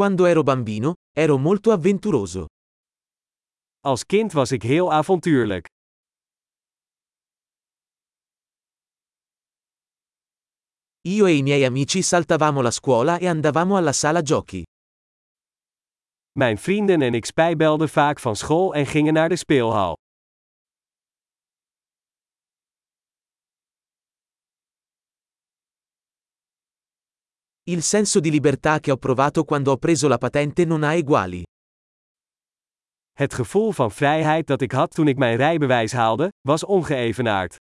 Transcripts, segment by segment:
Quando ero bambino, ero molto avventuroso. Als kind was ik heel avontuurlijk. Io e i miei amici saltavamo la scuola e andavamo alla sala giochi. Mijn vrienden en ik spijbelden vaak van school en gingen naar de speelhal. Il senso di libertà che ho provato quando ho preso la patente non ha eguali. Het gevoel van vrijheid dat ik had toen ik mijn rijbewijs haalde, was ongeëvenaard.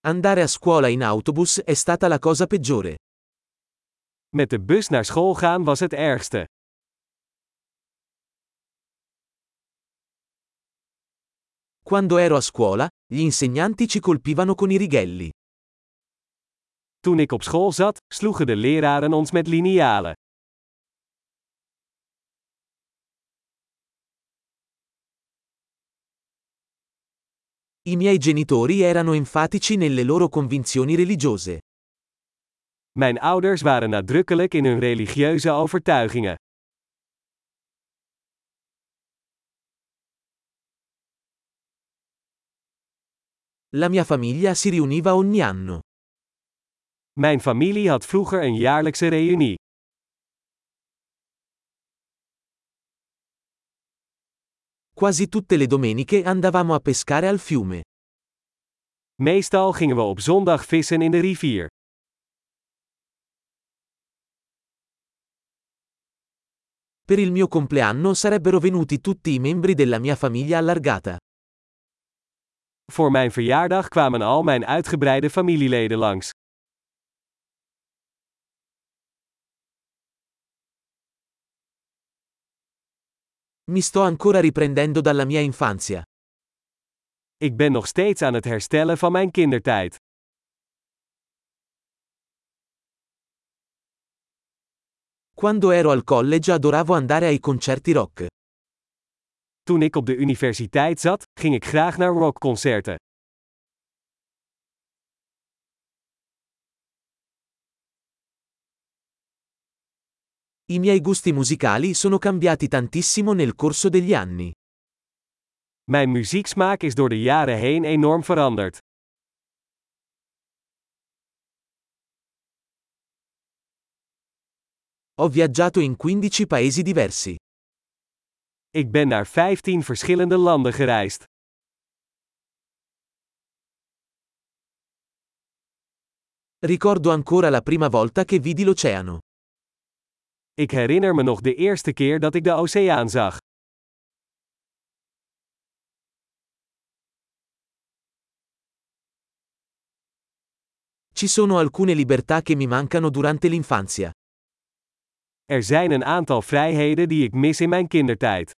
Andare a scuola in autobus è stata la cosa peggiore. Met de bus naar school gaan was het ergste. Quando ero a scuola, gli insegnanti ci colpivano con i righelli. Toen ik op school zat, sloegen de leraren ons met linealen. I miei genitori erano enfatici nelle loro convinzioni religiose. Mijn ouders waren nadrukkelijk in hun religieuze overtuigingen. La mia famiglia si riuniva ogni anno. Mijn familie had vroeger een jaarlijkse reunie. Quasi tutte le domeniche andavamo a pescare al fiume. Meestal gingen we op zondag vissen in de rivier. Per il mio compleanno sarebbero venuti tutti i membri della mia famiglia allargata. Voor mijn verjaardag kwamen al mijn uitgebreide familieleden langs. Mi sto ancora riprendendo dalla mia infanzia. Ik ben nog steeds aan het herstellen van mijn kindertijd. Quando ero al college adoravo andare ai concerti rock. Toen ik op de universiteit zat, ging ik graag naar rockconcerten. I miei gusti musicali sono cambiati tantissimo nel corso degli anni. Mijn muzieksmaak is door de jaren heen enorm veranderd. Ho viaggiato in 15 paesi diversi. Ik ben naar 15 verschillende landen gereisd. Ricordo ancora la prima volta che vidi l'oceano. Ik herinner me nog de eerste keer dat ik de oceaan zag. Ci sono alcune libertà che mi mancano durante l'infanzia. Er zijn een aantal vrijheden die ik mis in mijn kindertijd.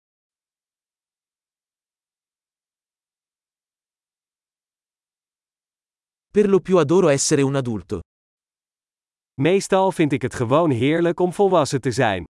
Per lo più adoro essere un adulto. Meestal vind ik het gewoon heerlijk om volwassen te zijn.